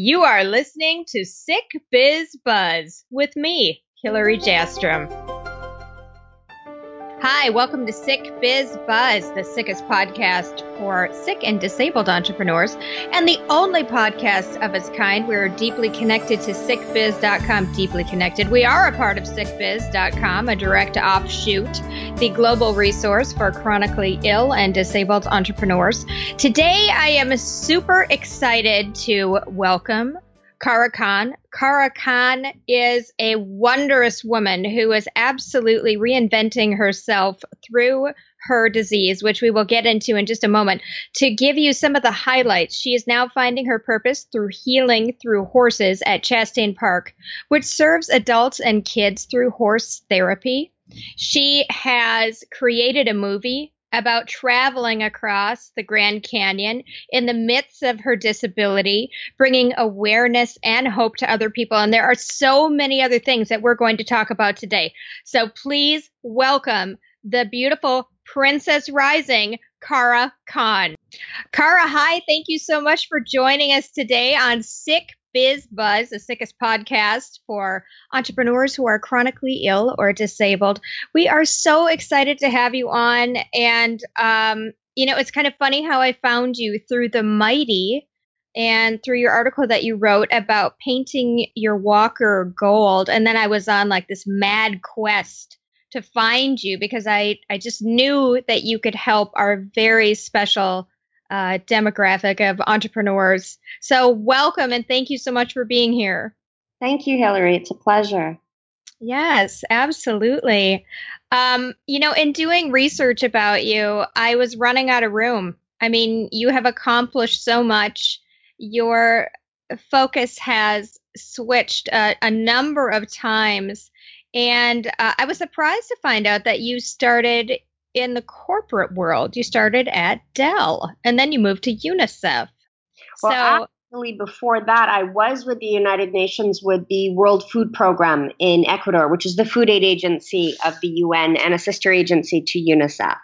You are listening to Sick Biz Buzz with me, Hillary Jastram. Hi, welcome to Sick Biz Buzz, the sickest podcast for sick and disabled entrepreneurs, and the only podcast of its kind. We're deeply connected to sickbiz.com, deeply connected. We are a part of sickbiz.com, a direct offshoot, the global resource for chronically ill and disabled entrepreneurs. Today, I am super excited to welcome Kara Khan. Kara Khan is a wondrous woman who is absolutely reinventing herself through her disease, which we will get into in just a moment. To give you some of the highlights, she is now finding her purpose through healing through horses at Chastain Park, which serves adults and kids through horse therapy. She has created a movie about traveling across the Grand Canyon in the midst of her disability, bringing awareness and hope to other people. And there are so many other things that we're going to talk about today. So please welcome the beautiful Princess Rising, Kara Khan. Kara, hi. Thank you so much for joining us today on Sick Biz Buzz, the sickest podcast for entrepreneurs who are chronically ill or disabled. We are so excited to have you on. And, um, you know, it's kind of funny how I found you through the Mighty and through your article that you wrote about painting your walker gold. And then I was on like this mad quest to find you because I, I just knew that you could help our very special uh, demographic of entrepreneurs. So, welcome and thank you so much for being here. Thank you, Hillary. It's a pleasure. Yes, absolutely. Um, you know, in doing research about you, I was running out of room. I mean, you have accomplished so much. Your focus has switched a, a number of times. And uh, I was surprised to find out that you started in the corporate world. You started at Dell and then you moved to UNICEF. Well, so, actually, before that, I was with the United Nations with the World Food Program in Ecuador, which is the food aid agency of the UN and a sister agency to UNICEF.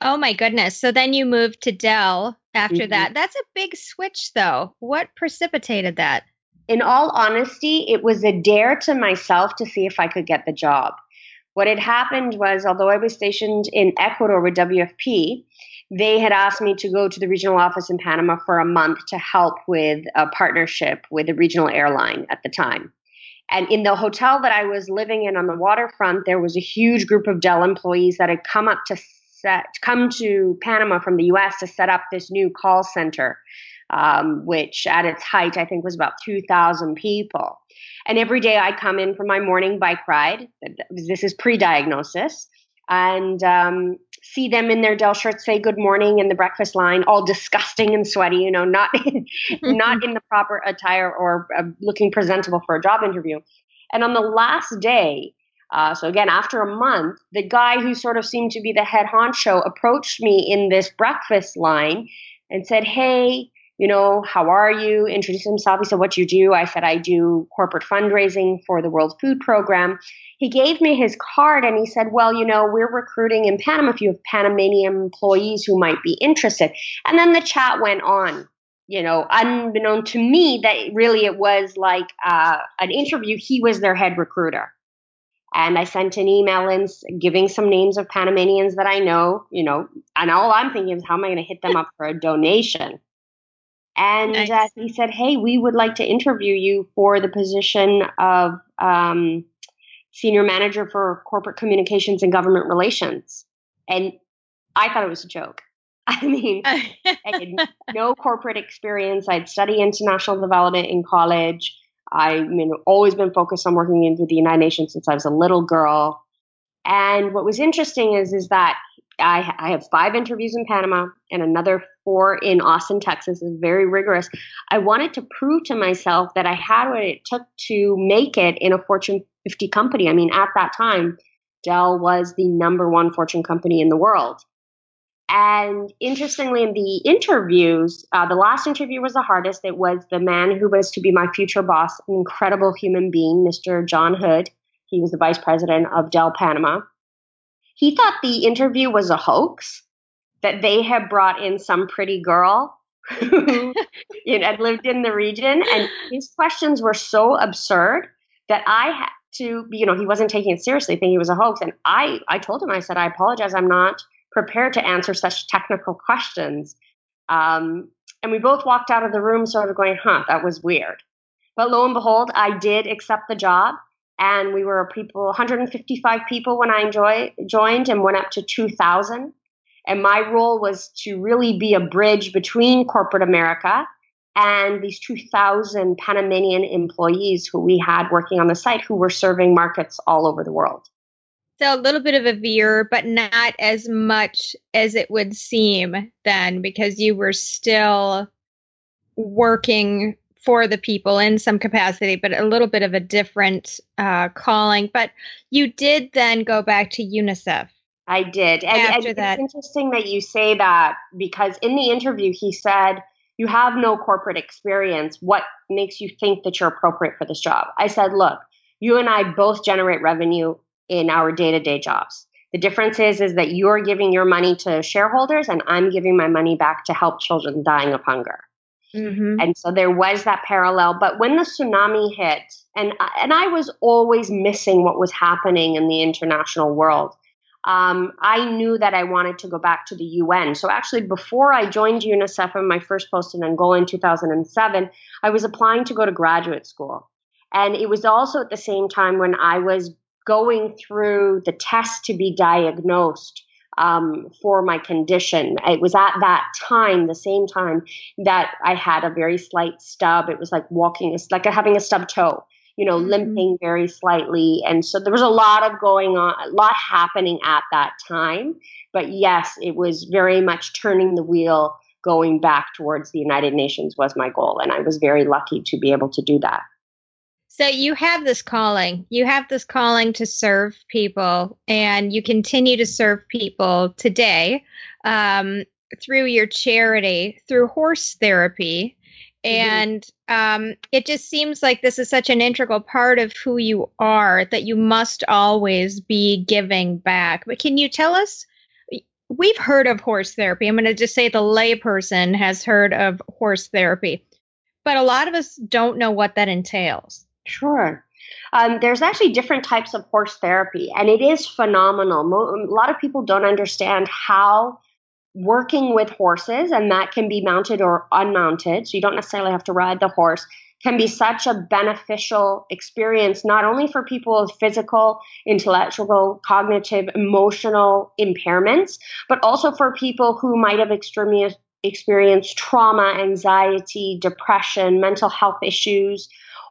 Oh my goodness. So then you moved to Dell after mm-hmm. that. That's a big switch, though. What precipitated that? In all honesty, it was a dare to myself to see if I could get the job. What had happened was, although I was stationed in Ecuador with WFP, they had asked me to go to the regional office in Panama for a month to help with a partnership with a regional airline at the time. And in the hotel that I was living in on the waterfront, there was a huge group of Dell employees that had come up to set, come to Panama from the US to set up this new call center, um, which at its height, I think was about 2,000 people. And every day I come in for my morning bike ride. This is pre diagnosis. And um, see them in their Dell shirts say good morning in the breakfast line, all disgusting and sweaty, you know, not, not in the proper attire or uh, looking presentable for a job interview. And on the last day, uh, so again, after a month, the guy who sort of seemed to be the head honcho approached me in this breakfast line and said, Hey, you know, how are you? Introduced himself. He said, What do you do? I said, I do corporate fundraising for the World Food Program. He gave me his card and he said, Well, you know, we're recruiting in Panama if you have Panamanian employees who might be interested. And then the chat went on. You know, unbeknown to me, that really it was like uh, an interview. He was their head recruiter. And I sent an email in giving some names of Panamanians that I know, you know, and all I'm thinking is how am I going to hit them up for a donation? And nice. uh, he said, Hey, we would like to interview you for the position of um, senior manager for corporate communications and government relations. And I thought it was a joke. I mean, I had no corporate experience. I'd studied international development in college. I mean, always been focused on working with the United Nations since I was a little girl. And what was interesting is, is that I, I have five interviews in Panama and another four in Austin, Texas. is very rigorous. I wanted to prove to myself that I had what it took to make it in a Fortune 50 company. I mean, at that time, Dell was the number one Fortune company in the world. And interestingly, in the interviews, uh, the last interview was the hardest. It was the man who was to be my future boss, an incredible human being, Mr. John Hood. He was the vice president of Dell Panama. He thought the interview was a hoax, that they had brought in some pretty girl who you know, had lived in the region, and his questions were so absurd that I had to, you know, he wasn't taking it seriously, thinking it was a hoax. And I, I told him, I said, I apologize, I'm not prepared to answer such technical questions. Um, and we both walked out of the room, sort of going, huh, that was weird. But lo and behold, I did accept the job. And we were people, 155 people when I enjoy, joined, and went up to 2,000. And my role was to really be a bridge between corporate America and these 2,000 Panamanian employees who we had working on the site who were serving markets all over the world. So a little bit of a veer, but not as much as it would seem then, because you were still working for the people in some capacity, but a little bit of a different uh, calling. But you did then go back to UNICEF. I did. And, After and that. it's interesting that you say that because in the interview, he said, You have no corporate experience. What makes you think that you're appropriate for this job? I said, Look, you and I both generate revenue in our day-to-day jobs. The difference is is that you're giving your money to shareholders and I'm giving my money back to help children dying of hunger. Mm-hmm. And so there was that parallel. But when the tsunami hit, and and I was always missing what was happening in the international world. Um, I knew that I wanted to go back to the UN. So actually, before I joined UNICEF in my first post in Angola in 2007, I was applying to go to graduate school. And it was also at the same time when I was going through the test to be diagnosed um, for my condition. It was at that time, the same time, that I had a very slight stub. It was like walking, it's like having a stub toe, you know, mm-hmm. limping very slightly. And so there was a lot of going on, a lot happening at that time. But yes, it was very much turning the wheel going back towards the United Nations was my goal. And I was very lucky to be able to do that. So you have this calling. You have this calling to serve people, and you continue to serve people today um, through your charity, through horse therapy. Mm-hmm. And um, it just seems like this is such an integral part of who you are that you must always be giving back. But can you tell us? We've heard of horse therapy. I'm going to just say the layperson has heard of horse therapy, but a lot of us don't know what that entails. Sure. Um, there's actually different types of horse therapy, and it is phenomenal. Mo- a lot of people don't understand how working with horses, and that can be mounted or unmounted, so you don't necessarily have to ride the horse, can be such a beneficial experience, not only for people with physical, intellectual, cognitive, emotional impairments, but also for people who might have experienced trauma, anxiety, depression, mental health issues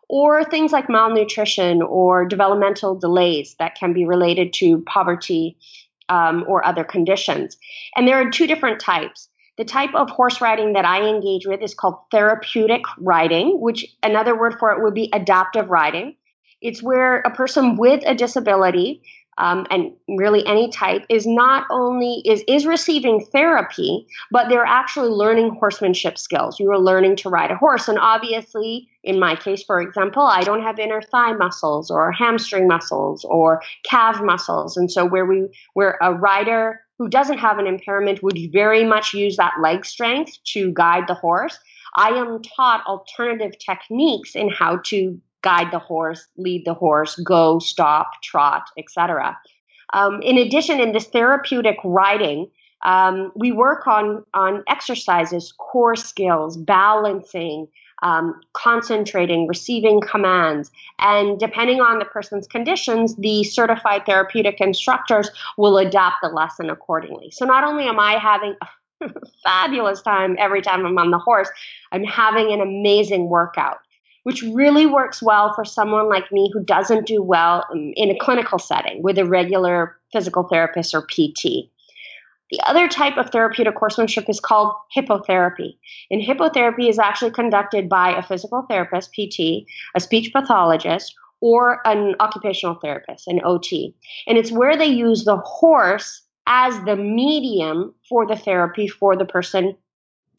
or things like malnutrition or developmental delays that can be related to poverty um, or other conditions. And there are two different types. The type of horse riding that I engage with is called therapeutic riding, which another word for it would be adaptive riding. It's where a person with a disability um, and really any type is not only is is receiving therapy but they're actually learning horsemanship skills. You are learning to ride a horse. And obviously in my case for example i don't have inner thigh muscles or hamstring muscles or calf muscles. And so where we where a rider who doesn't have an impairment would very much use that leg strength to guide the horse. I am taught alternative techniques in how to guide the horse, lead the horse, go, stop, trot, etc. Um, in addition, in this therapeutic riding, um, we work on on exercises, core skills, balancing, um, concentrating, receiving commands, and depending on the person's conditions, the certified therapeutic instructors will adapt the lesson accordingly. So not only am I having a fabulous time every time I'm on the horse, I'm having an amazing workout which really works well for someone like me who doesn't do well in a clinical setting with a regular physical therapist or PT. The other type of therapeutic horsemanship is called hippotherapy. And hippotherapy is actually conducted by a physical therapist, PT, a speech pathologist, or an occupational therapist, an OT. And it's where they use the horse as the medium for the therapy for the person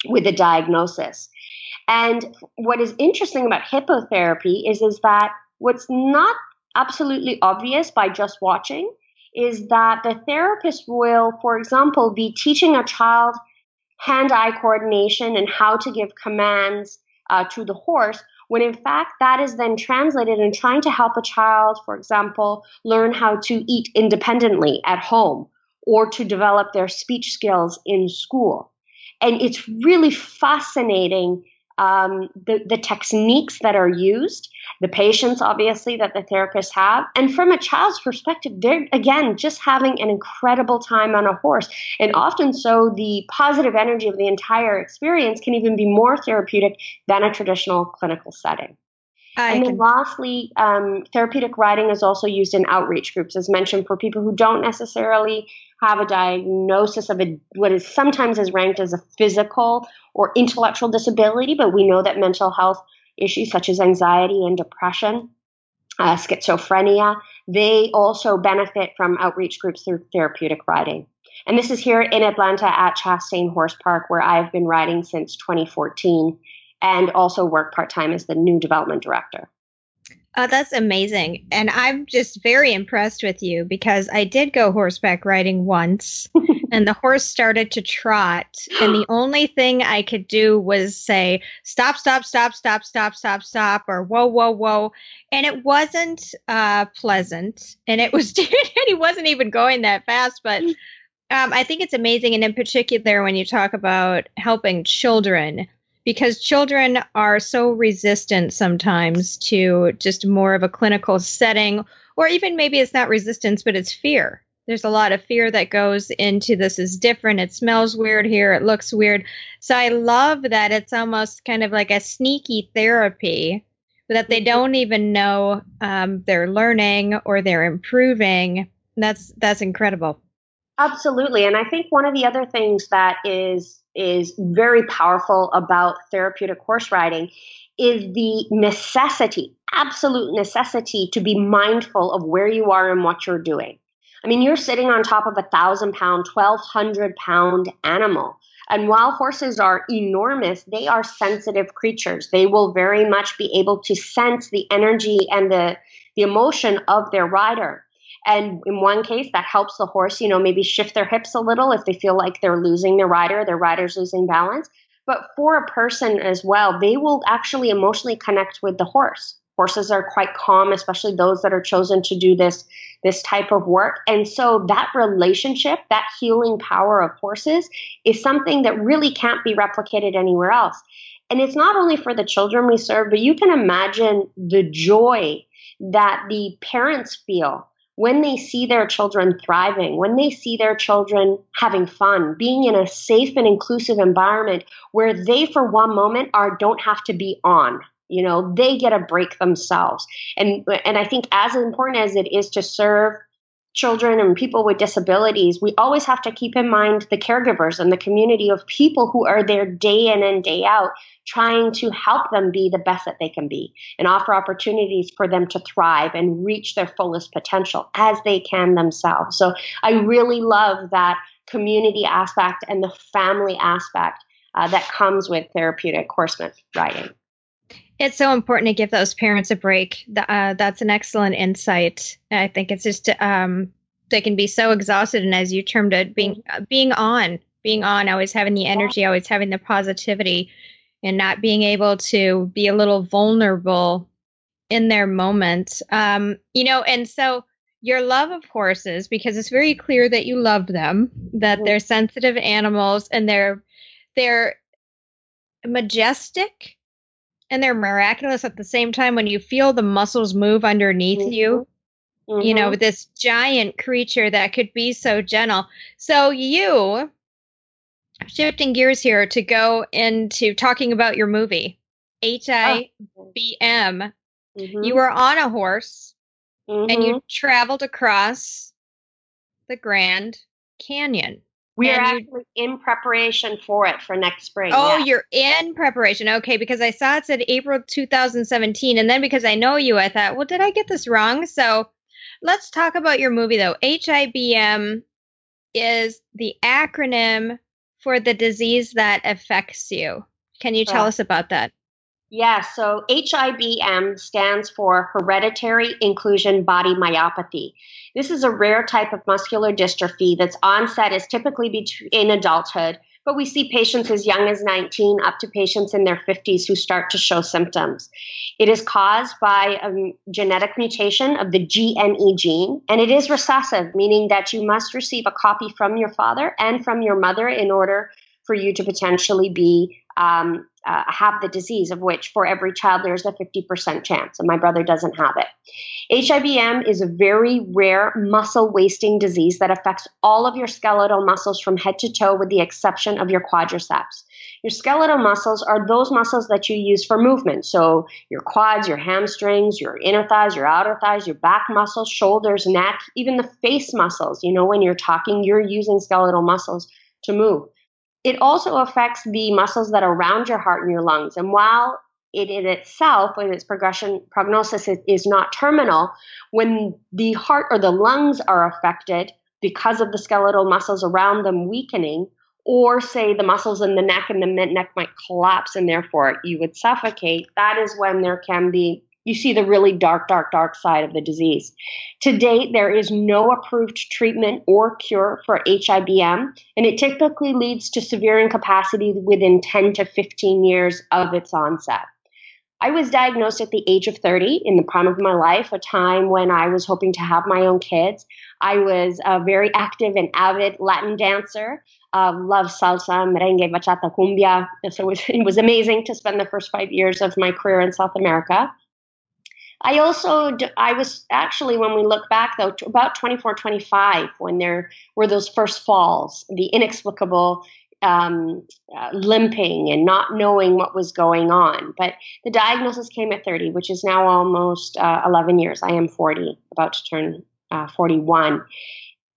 with a diagnosis. And what is interesting about hippotherapy is, is that what's not absolutely obvious by just watching is that the therapist will, for example, be teaching a child hand eye coordination and how to give commands uh, to the horse, when in fact that is then translated in trying to help a child, for example, learn how to eat independently at home or to develop their speech skills in school. And it's really fascinating um, the, the techniques that are used, the patience, obviously, that the therapists have. And from a child's perspective, they're, again, just having an incredible time on a horse. And often so, the positive energy of the entire experience can even be more therapeutic than a traditional clinical setting. I and then can... lastly, um, therapeutic riding is also used in outreach groups, as mentioned, for people who don't necessarily have a diagnosis of a, what is sometimes is ranked as a physical or intellectual disability, but we know that mental health issues such as anxiety and depression, uh, schizophrenia, they also benefit from outreach groups through therapeutic riding. And this is here in Atlanta at Chastain Horse Park, where I've been riding since 2014 and also work part time as the new development director. Oh, that's amazing. And I'm just very impressed with you because I did go horseback riding once and the horse started to trot. And the only thing I could do was say, stop, stop, stop, stop, stop, stop, stop, or whoa, whoa, whoa. And it wasn't uh, pleasant. And it was, and he wasn't even going that fast. But um, I think it's amazing. And in particular, when you talk about helping children, because children are so resistant sometimes to just more of a clinical setting, or even maybe it's not resistance, but it's fear. There's a lot of fear that goes into this is different. It smells weird here. It looks weird. So I love that it's almost kind of like a sneaky therapy that they don't even know um, they're learning or they're improving. That's that's incredible. Absolutely, and I think one of the other things that is is very powerful about therapeutic horse riding is the necessity, absolute necessity to be mindful of where you are and what you're doing. I mean, you're sitting on top of a thousand pound, 1200 pound animal. And while horses are enormous, they are sensitive creatures. They will very much be able to sense the energy and the, the emotion of their rider. And in one case, that helps the horse, you know, maybe shift their hips a little if they feel like they're losing their rider, their rider's losing balance. But for a person as well, they will actually emotionally connect with the horse. Horses are quite calm, especially those that are chosen to do this this type of work. And so that relationship, that healing power of horses is something that really can't be replicated anywhere else. And it's not only for the children we serve, but you can imagine the joy that the parents feel when they see their children thriving, when they see their children having fun, being in a safe and inclusive environment where they, for one moment, are don't have to be on. You know, they get a break themselves. And and I think as important as it is to serve children and people with disabilities, we always have to keep in mind the caregivers and the community of people who are there day in and day out trying to help them be the best that they can be and offer opportunities for them to thrive and reach their fullest potential as they can themselves. So I really love that community aspect and the family aspect uh, that comes with therapeutic horseman riding. It's so important to give those parents a break. Uh, that's an excellent insight. I think it's just um, they can be so exhausted, and as you termed it, being uh, being on, being on, always having the energy, always having the positivity, and not being able to be a little vulnerable in their moments. Um, you know, and so your love of horses, because it's very clear that you love them, that they're sensitive animals, and they're they're majestic and they're miraculous at the same time when you feel the muscles move underneath mm-hmm. you. Mm-hmm. You know, mm-hmm. this giant creature that could be so gentle. So you shifting gears here to go into talking about your movie, HIBM. Mm-hmm. You were on a horse and you mm-hmm. traveled across the Grand Canyon. We are actually in preparation for it for next spring. Oh, yeah. you're in preparation. Okay, because I saw it said April 2017. And then because I know you, I thought, well, did I get this wrong? So let's talk about your movie, though. HIBM is the acronym for the disease that affects you. Can you tell us about that? Yeah, so HIBM stands for Hereditary Inclusion Body Myopathy. This is a rare type of muscular dystrophy that's onset is typically in adulthood, but we see patients as young as 19 up to patients in their 50s who start to show symptoms. It is caused by a genetic mutation of the GNE gene, and it is recessive, meaning that you must receive a copy from your father and from your mother in order for you to potentially be um, uh, have the disease, of which for every child there's a 50% chance, and my brother doesn't have it. HIBM is a very rare muscle wasting disease that affects all of your skeletal muscles from head to toe, with the exception of your quadriceps. Your skeletal muscles are those muscles that you use for movement. So your quads, your hamstrings, your inner thighs, your outer thighs, your back muscles, shoulders, neck, even the face muscles. You know, when you're talking, you're using skeletal muscles to move. It also affects the muscles that are around your heart and your lungs. And while it in itself, when its progression prognosis is, is not terminal, when the heart or the lungs are affected because of the skeletal muscles around them weakening, or say the muscles in the neck and the mid neck might collapse and therefore you would suffocate, that is when there can be you see the really dark, dark, dark side of the disease. To date, there is no approved treatment or cure for HIBM, and it typically leads to severe incapacity within 10 to 15 years of its onset. I was diagnosed at the age of 30 in the prime of my life, a time when I was hoping to have my own kids. I was a very active and avid Latin dancer, uh, loved salsa, merengue, bachata, cumbia. So it was, it was amazing to spend the first five years of my career in South America. I also, I was actually, when we look back though, about 24, 25, when there were those first falls, the inexplicable um, uh, limping and not knowing what was going on. But the diagnosis came at 30, which is now almost uh, 11 years. I am 40, about to turn uh, 41.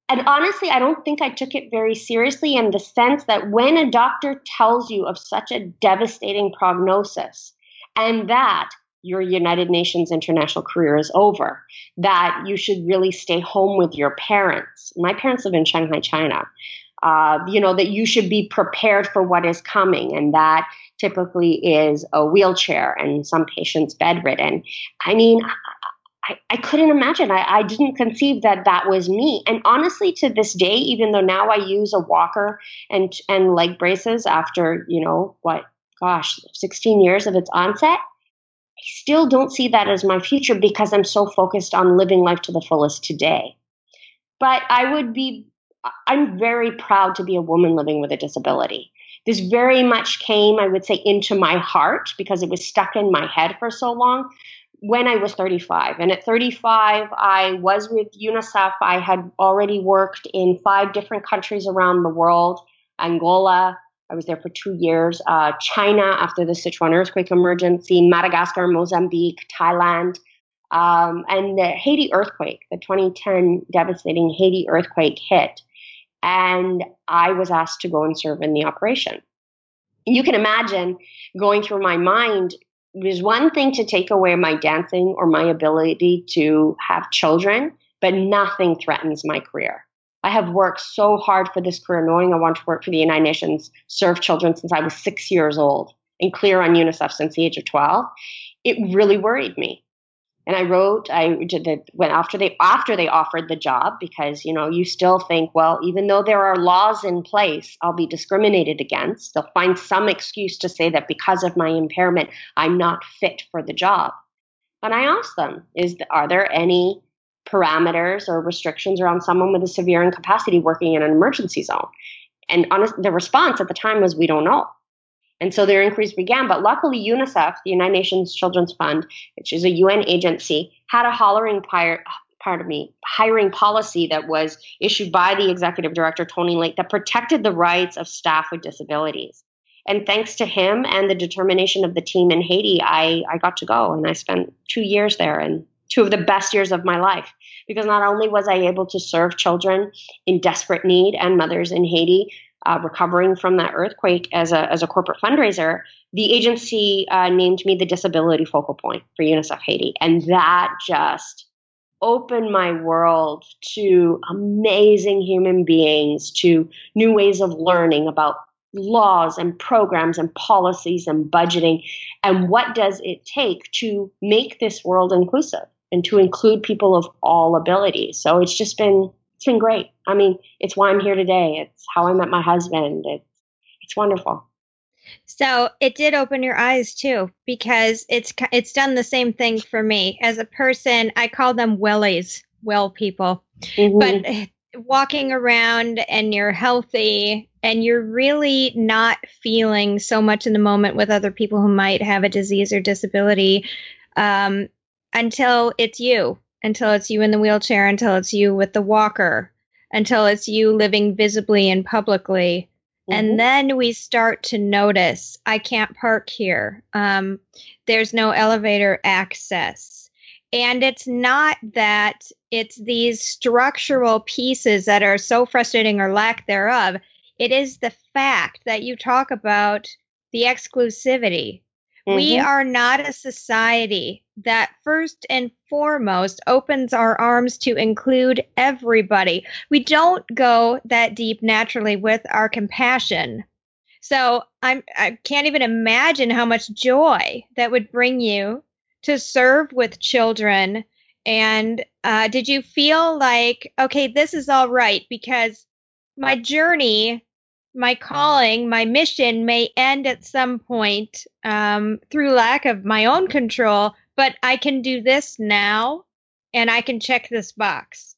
And honestly, I don't think I took it very seriously in the sense that when a doctor tells you of such a devastating prognosis and that your United Nations international career is over, that you should really stay home with your parents. My parents live in Shanghai, China. Uh, you know, that you should be prepared for what is coming, and that typically is a wheelchair and some patients bedridden. I mean, I, I couldn't imagine. I, I didn't conceive that that was me. And honestly, to this day, even though now I use a walker and and leg braces after you know what, gosh, 16 years of its onset, I still don't see that as my future because I'm so focused on living life to the fullest today. But I would be, I'm very proud to be a woman living with a disability. This very much came, I would say, into my heart because it was stuck in my head for so long when I was 35. And at 35, I was with UNICEF. I had already worked in five different countries around the world Angola, I was there for two years. Uh, China after the Sichuan earthquake emergency, Madagascar, Mozambique, Thailand, um, and the Haiti earthquake, the 2010 devastating Haiti earthquake hit. And I was asked to go and serve in the operation. You can imagine going through my mind there's one thing to take away my dancing or my ability to have children, but nothing threatens my career. I have worked so hard for this career, knowing I want to work for the United Nations, serve children since I was six years old, and clear on UNICEF since the age of 12. It really worried me. And I wrote, I did the, when after they after they offered the job because you know you still think well even though there are laws in place I'll be discriminated against they'll find some excuse to say that because of my impairment I'm not fit for the job and I asked them is are there any parameters or restrictions around someone with a severe incapacity working in an emergency zone. And honest, the response at the time was, we don't know. And so their inquiries began. But luckily, UNICEF, the United Nations Children's Fund, which is a UN agency, had a hollering part, pardon me, hiring policy that was issued by the executive director, Tony Lake, that protected the rights of staff with disabilities. And thanks to him and the determination of the team in Haiti, I, I got to go and I spent two years there and two of the best years of my life because not only was I able to serve children in desperate need and mothers in Haiti uh, recovering from that earthquake as a, as a corporate fundraiser, the agency uh, named me the disability focal point for UNICEF Haiti. And that just opened my world to amazing human beings, to new ways of learning about laws and programs and policies and budgeting and what does it take to make this world inclusive and to include people of all abilities. So it's just been it's been great. I mean, it's why I'm here today. It's how I met my husband. It's it's wonderful. So it did open your eyes too, because it's it's done the same thing for me as a person. I call them wellies, well people, mm-hmm. but walking around and you're healthy and you're really not feeling so much in the moment with other people who might have a disease or disability um, until it's you, until it's you in the wheelchair, until it's you with the walker, until it's you living visibly and publicly. Mm-hmm. And then we start to notice I can't park here. Um, there's no elevator access. And it's not that it's these structural pieces that are so frustrating or lack thereof. It is the fact that you talk about the exclusivity. Mm-hmm. We are not a society that first and foremost opens our arms to include everybody. We don't go that deep naturally with our compassion. So I'm I can't even imagine how much joy that would bring you to serve with children. And uh, did you feel like okay, this is all right because my journey my calling, my mission may end at some point um, through lack of my own control, but I can do this now and I can check this box.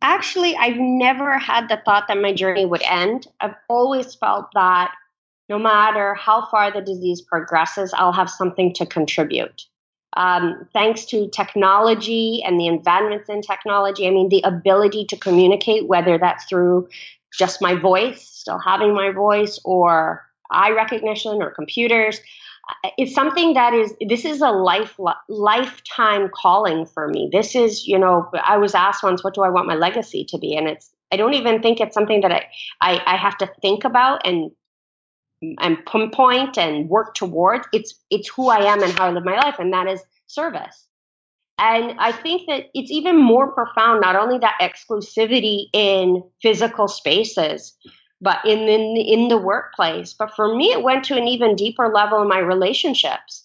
Actually, I've never had the thought that my journey would end. I've always felt that no matter how far the disease progresses, I'll have something to contribute. Um, thanks to technology and the advancements in technology, I mean, the ability to communicate, whether that's through just my voice, still having my voice, or eye recognition or computers, it's something that is this is a life lifetime calling for me. This is you know i was asked once what do i want my legacy to be? And it's i don't even think it's something that i i, I have to think about and and pinpoint and work towards. It's it's who i am and how i live my life and that is service. And i think that it's even more profound not only that exclusivity in physical spaces but in, in in the workplace. But for me, it went to an even deeper level in my relationships.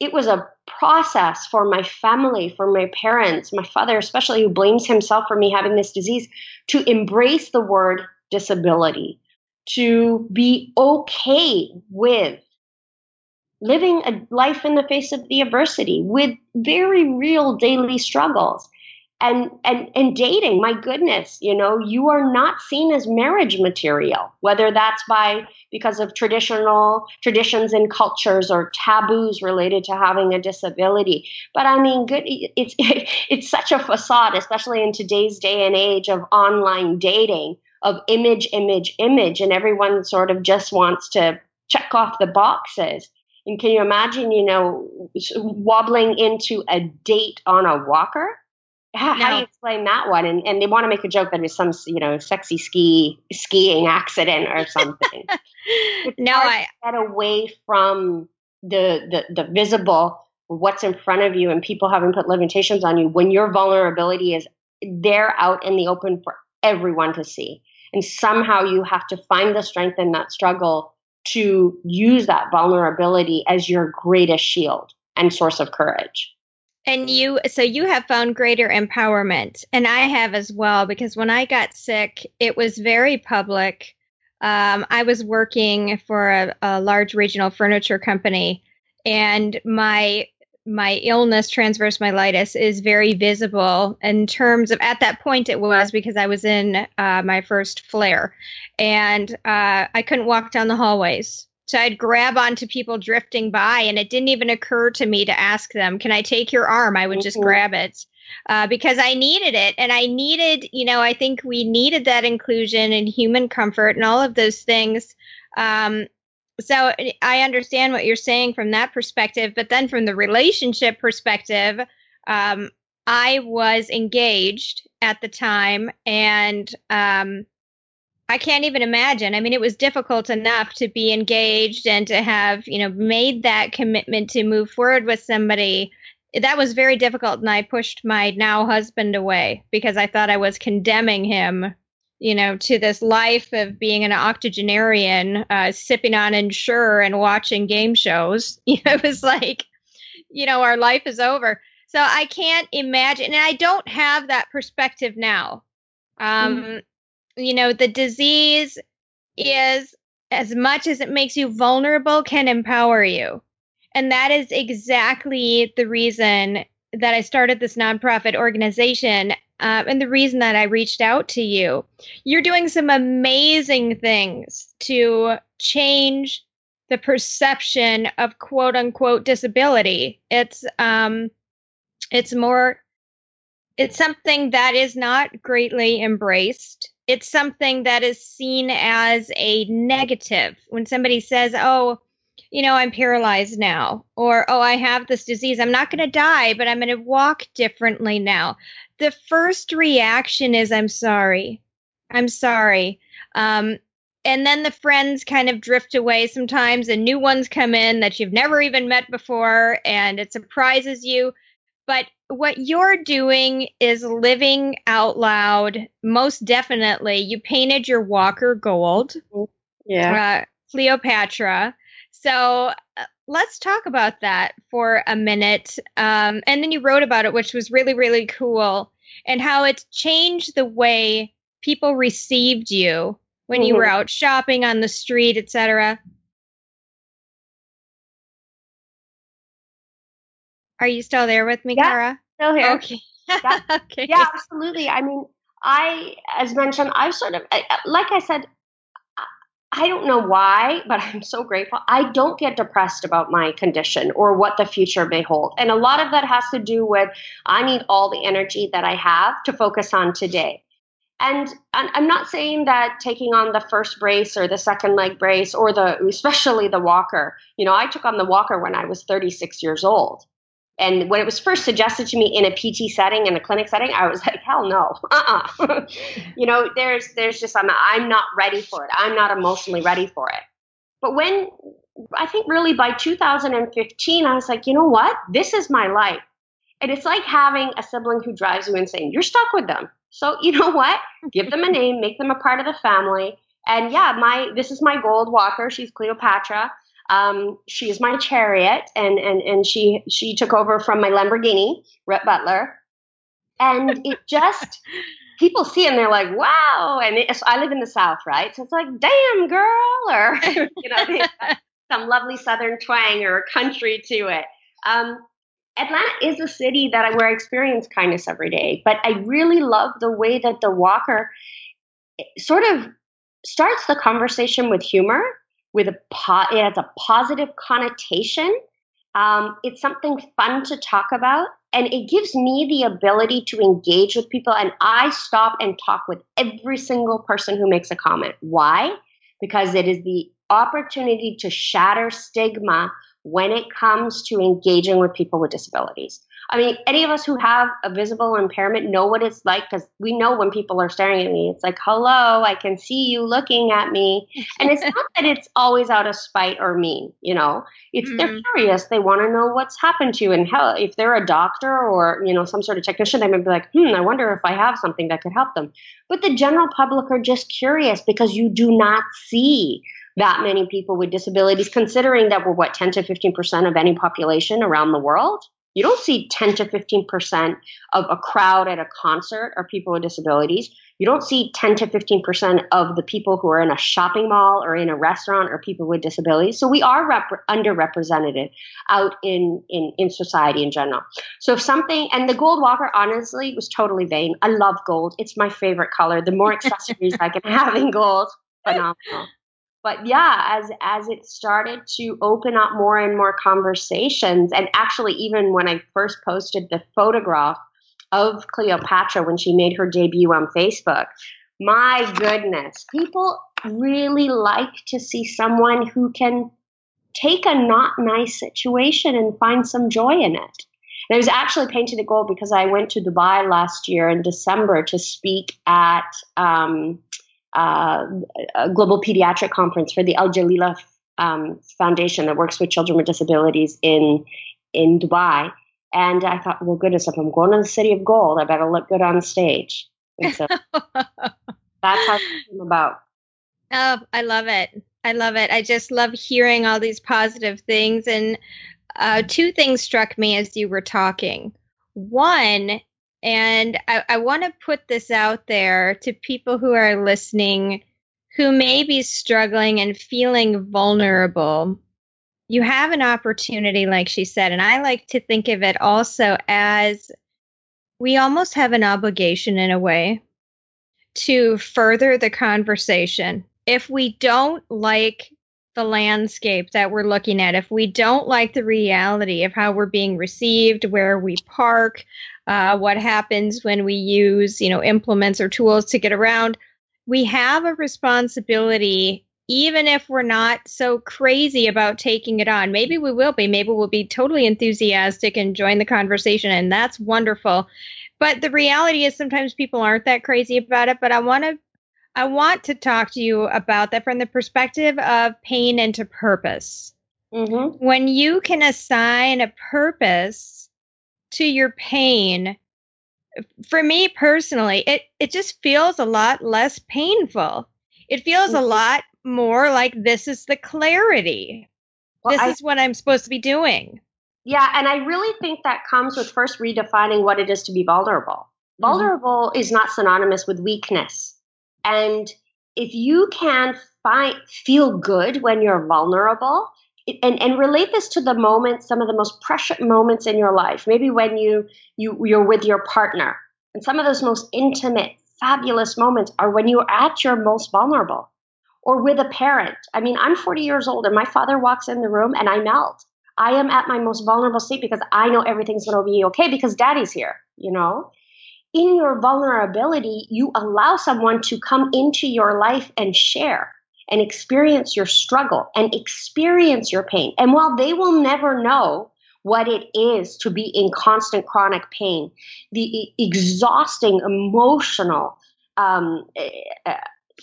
It was a process for my family, for my parents, my father, especially who blames himself for me having this disease, to embrace the word disability, to be okay with living a life in the face of the adversity with very real daily struggles and and and dating my goodness you know you are not seen as marriage material whether that's by because of traditional traditions and cultures or taboos related to having a disability. But i mean good it's it's such a facade especially in today's day and age of online dating of image image image and everyone sort of just wants to check off the boxes. And can you imagine you know wobbling into a date on a walker how, no. how, do you explain that one? And, and they want to make a joke that it was some, you know, sexy ski skiing accident or something. no, I get away from the, the the visible, what's in front of you, and people having put limitations on you when your vulnerability is there out in the open for everyone to see. And somehow you have to find the strength in that struggle to use that vulnerability as your greatest shield and source of courage. And you, so you have found greater empowerment, and I have as well, because when I got sick, it was very public. Um, I was working for a, a large regional furniture company, and my my illness, transverse myelitis, is very visible in terms of at that point it was because I was in uh, my first flare, and uh, I couldn't walk down the hallways. So I'd grab onto people drifting by, and it didn't even occur to me to ask them, Can I take your arm? I would just mm-hmm. grab it uh, because I needed it. And I needed, you know, I think we needed that inclusion and human comfort and all of those things. Um, so I understand what you're saying from that perspective. But then from the relationship perspective, um, I was engaged at the time and um, I can't even imagine. I mean, it was difficult enough to be engaged and to have, you know, made that commitment to move forward with somebody. That was very difficult. And I pushed my now husband away because I thought I was condemning him, you know, to this life of being an octogenarian, uh, sipping on Ensure and watching game shows. You know, it was like, you know, our life is over. So I can't imagine. And I don't have that perspective now. Um, mm you know, the disease is as much as it makes you vulnerable, can empower you. And that is exactly the reason that I started this nonprofit organization uh, and the reason that I reached out to you. You're doing some amazing things to change the perception of quote unquote disability. It's um, it's more it's something that is not greatly embraced. It's something that is seen as a negative. When somebody says, "Oh, you know, I'm paralyzed now," or "Oh, I have this disease. I'm not going to die, but I'm going to walk differently now." The first reaction is, "I'm sorry. I'm sorry." Um, and then the friends kind of drift away sometimes and new ones come in that you've never even met before and it surprises you but what you're doing is living out loud most definitely you painted your walker gold yeah uh, cleopatra so uh, let's talk about that for a minute um, and then you wrote about it which was really really cool and how it's changed the way people received you when mm-hmm. you were out shopping on the street, etc. Are you still there with me, yeah, Kara? Still here. Okay. yeah. okay. Yeah, absolutely. I mean, I, as mentioned, I've sort of, uh, like I said, I don't know why, but I'm so grateful. I don't get depressed about my condition or what the future may hold. And a lot of that has to do with I need all the energy that I have to focus on today. And, I'm not saying that taking on the first brace or the second leg brace or the especially the walker. You know, I took on the walker when I was 36 years old. And when it was first suggested to me in a PT setting, in a clinic setting, I was like, hell no, uh-uh. you know, there's there's just I'm I'm not ready for it. I'm not emotionally ready for it. But when I think really by 2015, I was like, you know what? This is my life. And it's like having a sibling who drives you insane. You're stuck with them. So you know what? Give them a name, make them a part of the family. And yeah, my this is my gold walker. She's Cleopatra. Um, she's my chariot, and and and she she took over from my Lamborghini, Rhett Butler. And it just people see and they're like, wow. And it, so I live in the South, right? So it's like, damn, girl, or you know, some lovely Southern twang or country to it. Um, Atlanta is a city that I, where I experience kindness every day, but I really love the way that the walker sort of starts the conversation with humor, with a po- it has a positive connotation. Um, it's something fun to talk about, and it gives me the ability to engage with people. And I stop and talk with every single person who makes a comment. Why? Because it is the opportunity to shatter stigma when it comes to engaging with people with disabilities. I mean, any of us who have a visible impairment know what it's like because we know when people are staring at me. It's like, hello, I can see you looking at me. And it's not that it's always out of spite or mean, you know, it's mm-hmm. they're curious. They want to know what's happened to you. And hell, if they're a doctor or, you know, some sort of technician, they might be like, hmm, I wonder if I have something that could help them. But the general public are just curious because you do not see that many people with disabilities, considering that we're what, 10 to 15% of any population around the world. You don't see 10 to 15% of a crowd at a concert are people with disabilities. You don't see 10 to 15% of the people who are in a shopping mall or in a restaurant are people with disabilities. So we are rep- underrepresented out in, in, in society in general. So if something, and the gold walker honestly was totally vain. I love gold. It's my favorite color. The more accessories I can have in gold, phenomenal but yeah as as it started to open up more and more conversations and actually even when i first posted the photograph of cleopatra when she made her debut on facebook my goodness people really like to see someone who can take a not nice situation and find some joy in it. And it was actually painted in gold because i went to dubai last year in december to speak at um, uh, a global pediatric conference for the Al Jalila um, Foundation that works with children with disabilities in in Dubai. And I thought, well, goodness, if I'm going to the City of Gold, I better look good on stage. And so that's how it came about. Oh, I love it. I love it. I just love hearing all these positive things. And uh, two things struck me as you were talking. One and I, I want to put this out there to people who are listening who may be struggling and feeling vulnerable, you have an opportunity, like she said. And I like to think of it also as we almost have an obligation in a way to further the conversation. If we don't like the landscape that we're looking at, if we don't like the reality of how we're being received, where we park, uh, what happens when we use, you know, implements or tools to get around, we have a responsibility even if we're not so crazy about taking it on. Maybe we will be. Maybe we'll be totally enthusiastic and join the conversation, and that's wonderful. But the reality is sometimes people aren't that crazy about it. But I want to I want to talk to you about that from the perspective of pain into purpose. Mm-hmm. When you can assign a purpose to your pain, for me personally, it, it just feels a lot less painful. It feels mm-hmm. a lot more like this is the clarity. Well, this I, is what I'm supposed to be doing. Yeah, and I really think that comes with first redefining what it is to be vulnerable. Mm-hmm. Vulnerable mm-hmm. is not synonymous with weakness. And if you can find feel good when you're vulnerable, and, and relate this to the moments, some of the most precious moments in your life. Maybe when you you you're with your partner, and some of those most intimate, fabulous moments are when you're at your most vulnerable, or with a parent. I mean, I'm 40 years old, and my father walks in the room, and I melt. I am at my most vulnerable state because I know everything's going to be okay because daddy's here, you know? In your vulnerability, you allow someone to come into your life and share and experience your struggle and experience your pain. And while they will never know what it is to be in constant chronic pain, the exhausting emotional um,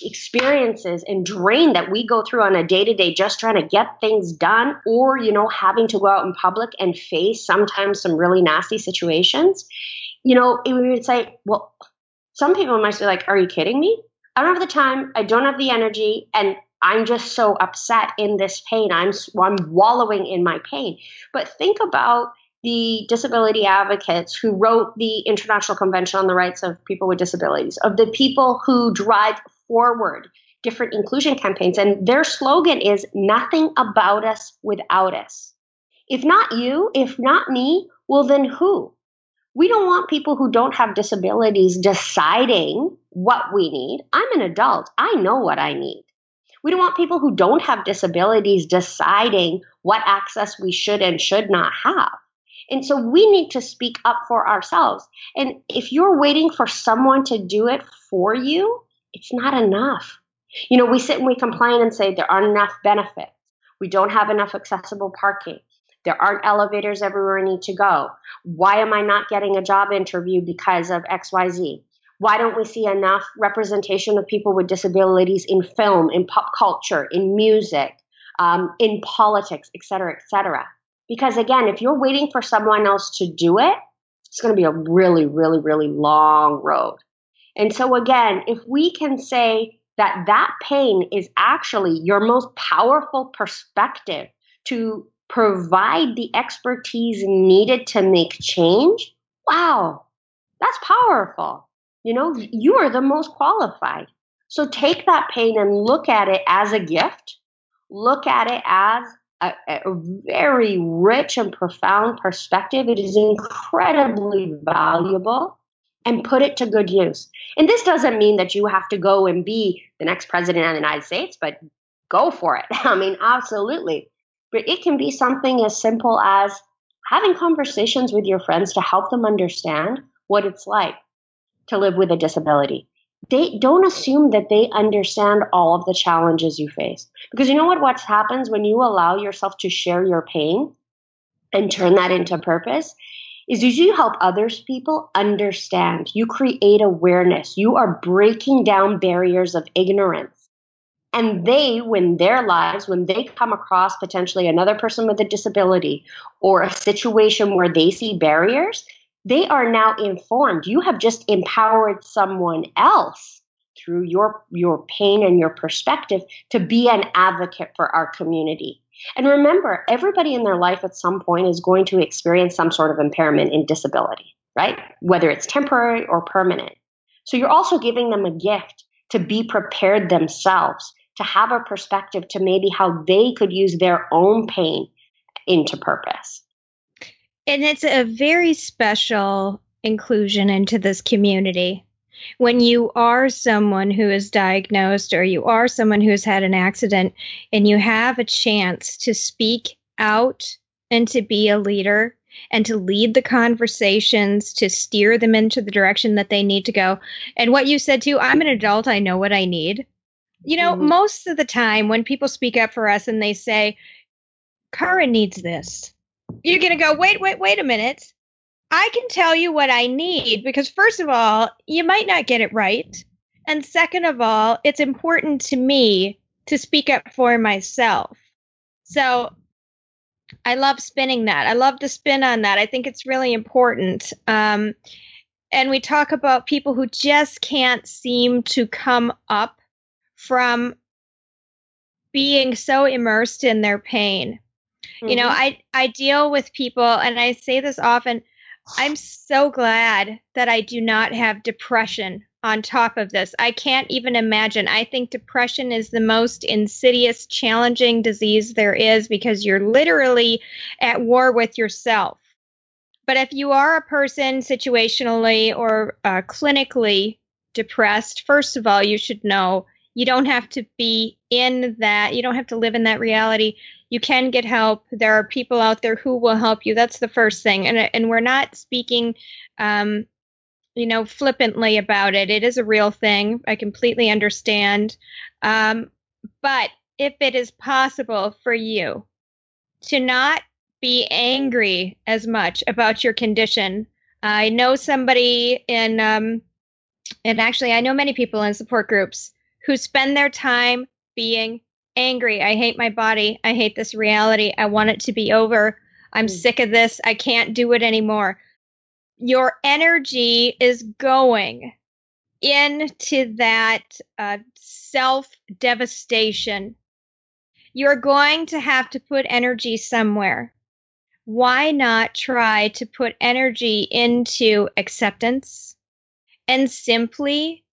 experiences and drain that we go through on a day to day just trying to get things done or you know having to go out in public and face sometimes some really nasty situations you know we would say well some people might be like are you kidding me I don't have the time. I don't have the energy. And I'm just so upset in this pain. I'm, I'm wallowing in my pain. But think about the disability advocates who wrote the International Convention on the Rights of People with Disabilities, of the people who drive forward different inclusion campaigns. And their slogan is nothing about us without us. If not you, if not me, well, then who? We don't want people who don't have disabilities deciding what we need. I'm an adult. I know what I need. We don't want people who don't have disabilities deciding what access we should and should not have. And so we need to speak up for ourselves. And if you're waiting for someone to do it for you, it's not enough. You know, we sit and we complain and say there aren't enough benefits. We don't have enough accessible parking. There aren't elevators everywhere I need to go. Why am I not getting a job interview because of XYZ? Why don't we see enough representation of people with disabilities in film, in pop culture, in music, um, in politics, et cetera, et cetera? Because again, if you're waiting for someone else to do it, it's going to be a really, really, really long road. And so again, if we can say that that pain is actually your most powerful perspective to provide the expertise needed to make change, wow, that's powerful. You know, you are the most qualified. So take that pain and look at it as a gift. Look at it as a, a, very rich and profound perspective. It is incredibly valuable and put it to good use. And this doesn't mean that you have to go and be the next president of the United States, but go for it. I mean, absolutely. But it can be something as simple as having conversations with your friends to help them understand what it's like to live with a disability. They don't assume that they understand all of the challenges you face. Because you know what what happens when you allow yourself to share your pain and turn that into purpose is you help others people understand. You create awareness. You are breaking down barriers of ignorance. And they, when their lives, when they come across potentially another person with a disability or a situation where they see barriers, they are now informed. You have just empowered someone else through your your pain and your perspective to be an advocate for our community. And remember, everybody in their life at some point is going to experience some sort of impairment in disability, right? Whether it's temporary or permanent. So you're also giving them a gift to be prepared themselves, to have a perspective to maybe how they could use their own pain into purpose. And it's a very special inclusion into this community. When you are someone who is diagnosed or you are someone who's had an accident and you have a chance to speak out and to be a leader and to lead the conversations, to steer them into the direction that they need to go. And what you said too, I'm an adult, I know what I need. You know, mm-hmm. most of the time when people speak up for us and they say, Kara needs this, you're going to go, wait, wait, wait a minute. I can tell you what I need because, first of all, you might not get it right. And second of all, it's important to me to speak up for myself. So I love spinning that. I love to spin on that. I think it's really important. Um, and we talk about people who just can't seem to come up from being so immersed in their pain. Mm-hmm. You know, mm-hmm. I I deal with people and I say this often, I'm so glad that I do not have depression on top of this. I can't even imagine. I think depression is the most insidious, challenging disease there is because you're literally at war with yourself. But if you are a person situationally or uh, clinically depressed, first of all, you should know you don't have to be in that, you don't have to live in that reality. You can get help. There are people out there who will help you. That's the first thing. And, and we're not speaking um, you know, flippantly about it. It is a real thing. I completely understand. Um, but if it is possible for you to not be angry as much about your condition, I know somebody in, um, and actually, I know many people in support groups who spend their time being angry. I hate my body. I hate this reality. I want it to be over. I'm mm. sick of this. I can't do it anymore your energy is going into that uh, self devastation. You're going to have to put energy somewhere. Why not try to put energy into acceptance and simply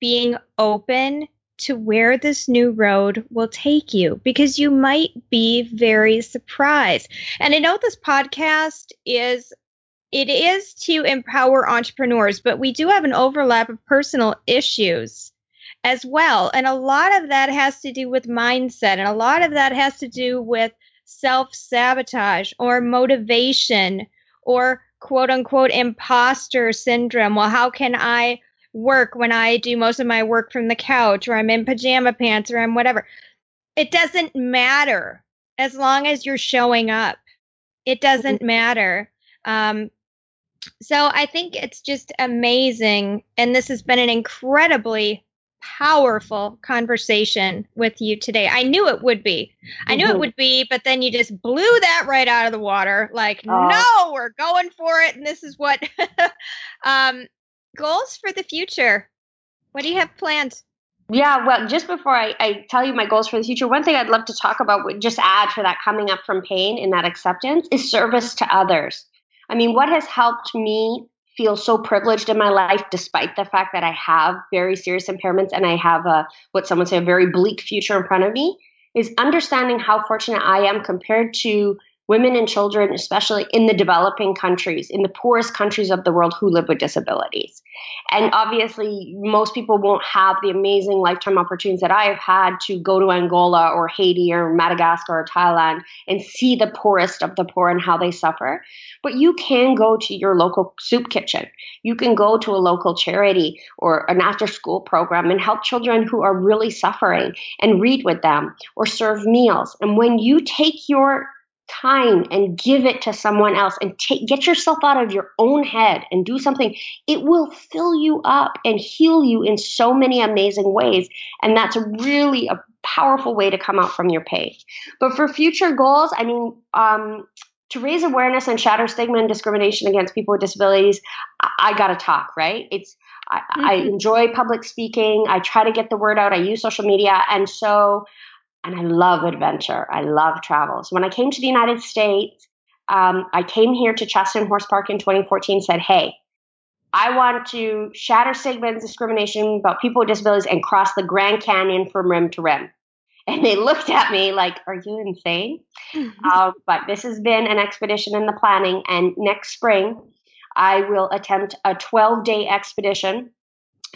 being open to where this new road will take you because you might be very surprised. And I know this podcast is it is to empower entrepreneurs, but we do have an overlap of personal issues as well. And a lot of that has to do with mindset, and a lot of that has to do with self sabotage or motivation or quote unquote imposter syndrome. Well, how can I work when I do most of my work from the couch or I'm in pajama pants or I'm whatever? It doesn't matter as long as you're showing up. It doesn't mm-hmm. matter. Um, so I think it's just amazing. And this has been an incredibly powerful conversation with you today. I knew it would be. I knew mm-hmm. it would be, but then you just blew that right out of the water. Like, uh, no, we're going for it. And this is what um, goals for the future. What do you have planned? Yeah, well, just before I, I, tell you my goals for the future, one thing I'd love to talk about, just add for that coming up from pain and that acceptance, is service to others. I mean, what has helped me feel so privileged in my life, despite the fact that I have very serious impairments and I have a what someone say a very bleak future in front of me, is understanding how fortunate I am compared to women and children, especially in the developing countries, in the poorest countries of the world who live with disabilities. And obviously, most people won't have the amazing lifetime opportunities that I have had to go to Angola or Haiti or Madagascar or Thailand and see the poorest of the poor and how they suffer. But you can go to your local soup kitchen. You can go to a local charity or an after school program and help children who are really suffering and read with them or serve meals. And when you take your time and give it to someone else and take get yourself out of your own head and do something it will fill you up and heal you in so many amazing ways. And that's really a powerful way to come out from your pain. But for future goals i mean um, to raise awareness and shatter stigma and discrimination against people with disabilities i, I gotta talk right? It's I, mm-hmm. I enjoy public speaking. I try to get the word out. I use social media. And so and I love adventure. I love travel. So when I came to the United States, um, I came here to Chastain Horse Park in 2014. Said, "Hey, I want to shatter stigma and discrimination about people with disabilities and cross the Grand Canyon from rim to rim. And they looked at me like, Are you insane? Mm-hmm. Uh, but this has been an expedition in the planning. And next spring, I will attempt a 12 day expedition,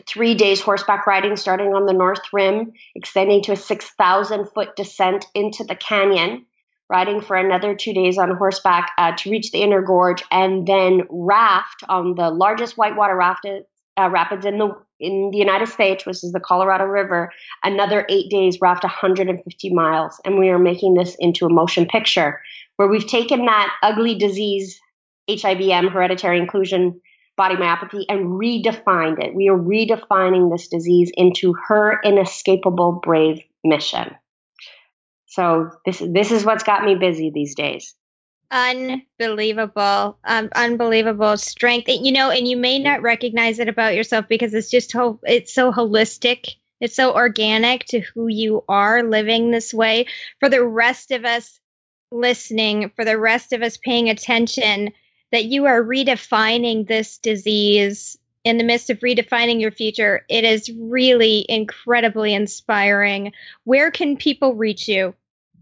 three days horseback riding starting on the North Rim, extending to a 6,000 foot descent into the canyon riding for another two days on horseback uh, to reach the inner gorge, and then raft on the largest whitewater raft, uh, rapids in the in the United States, which is the Colorado River. Another eight days raft 150 miles, and we are making this into a motion picture where we've taken that ugly disease, HIBM, hereditary inclusion body myopathy, and redefined it. We are redefining this disease into her inescapable brave mission. So this this is what's got me busy these days. Unbelievable, um, unbelievable strength. You know, and you may not recognize it about yourself because it's just ho- it's so holistic. It's so organic to who you are living this way. For the rest of us listening, for the rest of us paying attention, that you are redefining this disease in the midst of redefining your future. It is really incredibly inspiring. Where can people reach you?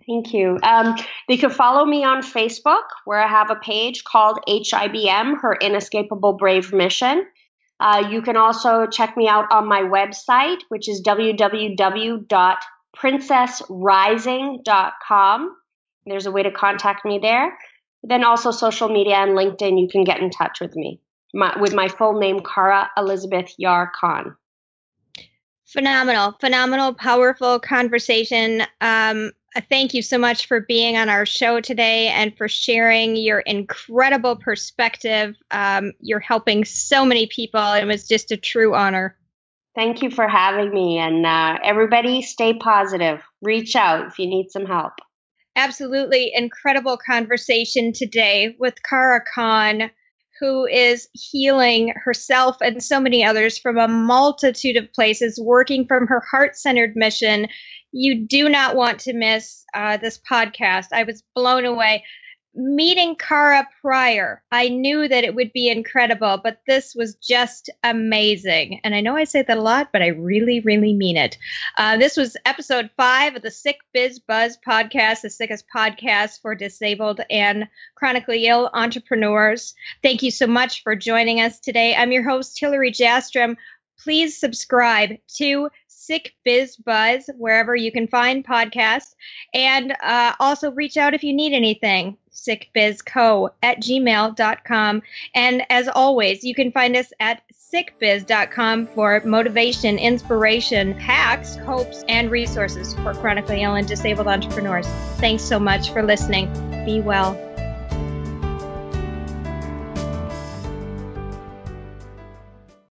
Thank you. Um, they can follow me on Facebook, where I have a page called HIBM, Her Inescapable Brave Mission. Uh, you can also check me out on my website, which is www.princessrising.com. There's a way to contact me there. Then also social media and LinkedIn, you can get in touch with me my, with my full name, Kara Elizabeth Yar Khan. Phenomenal, phenomenal, powerful conversation. Um, thank you so much for being on our show today and for sharing your incredible perspective. Um, you're helping so many people. It was just a true honor. Thank you for having me. And uh, everybody, stay positive. Reach out if you need some help. Absolutely incredible conversation today with Kara Khan, who is healing herself and so many others from a multitude of places, working from her heart centered mission you do not want to miss uh, this podcast. I was blown away. Meeting Kara prior, I knew that it would be incredible, but this was just amazing. And I know I say that a lot, but I really, really mean it. Uh, this was episode five of the Sick Biz Buzz podcast, the sickest podcast for disabled and chronically ill entrepreneurs. Thank you so much for joining us today. I'm your host, Hillary Jastram. Please subscribe to Sick Biz Buzz, wherever you can find podcasts. And uh, also reach out if you need anything, sickbizco at gmail.com. And as always, you can find us at sickbiz.com for motivation, inspiration, hacks, hopes, and resources for chronically ill and disabled entrepreneurs. Thanks so much for listening. Be well.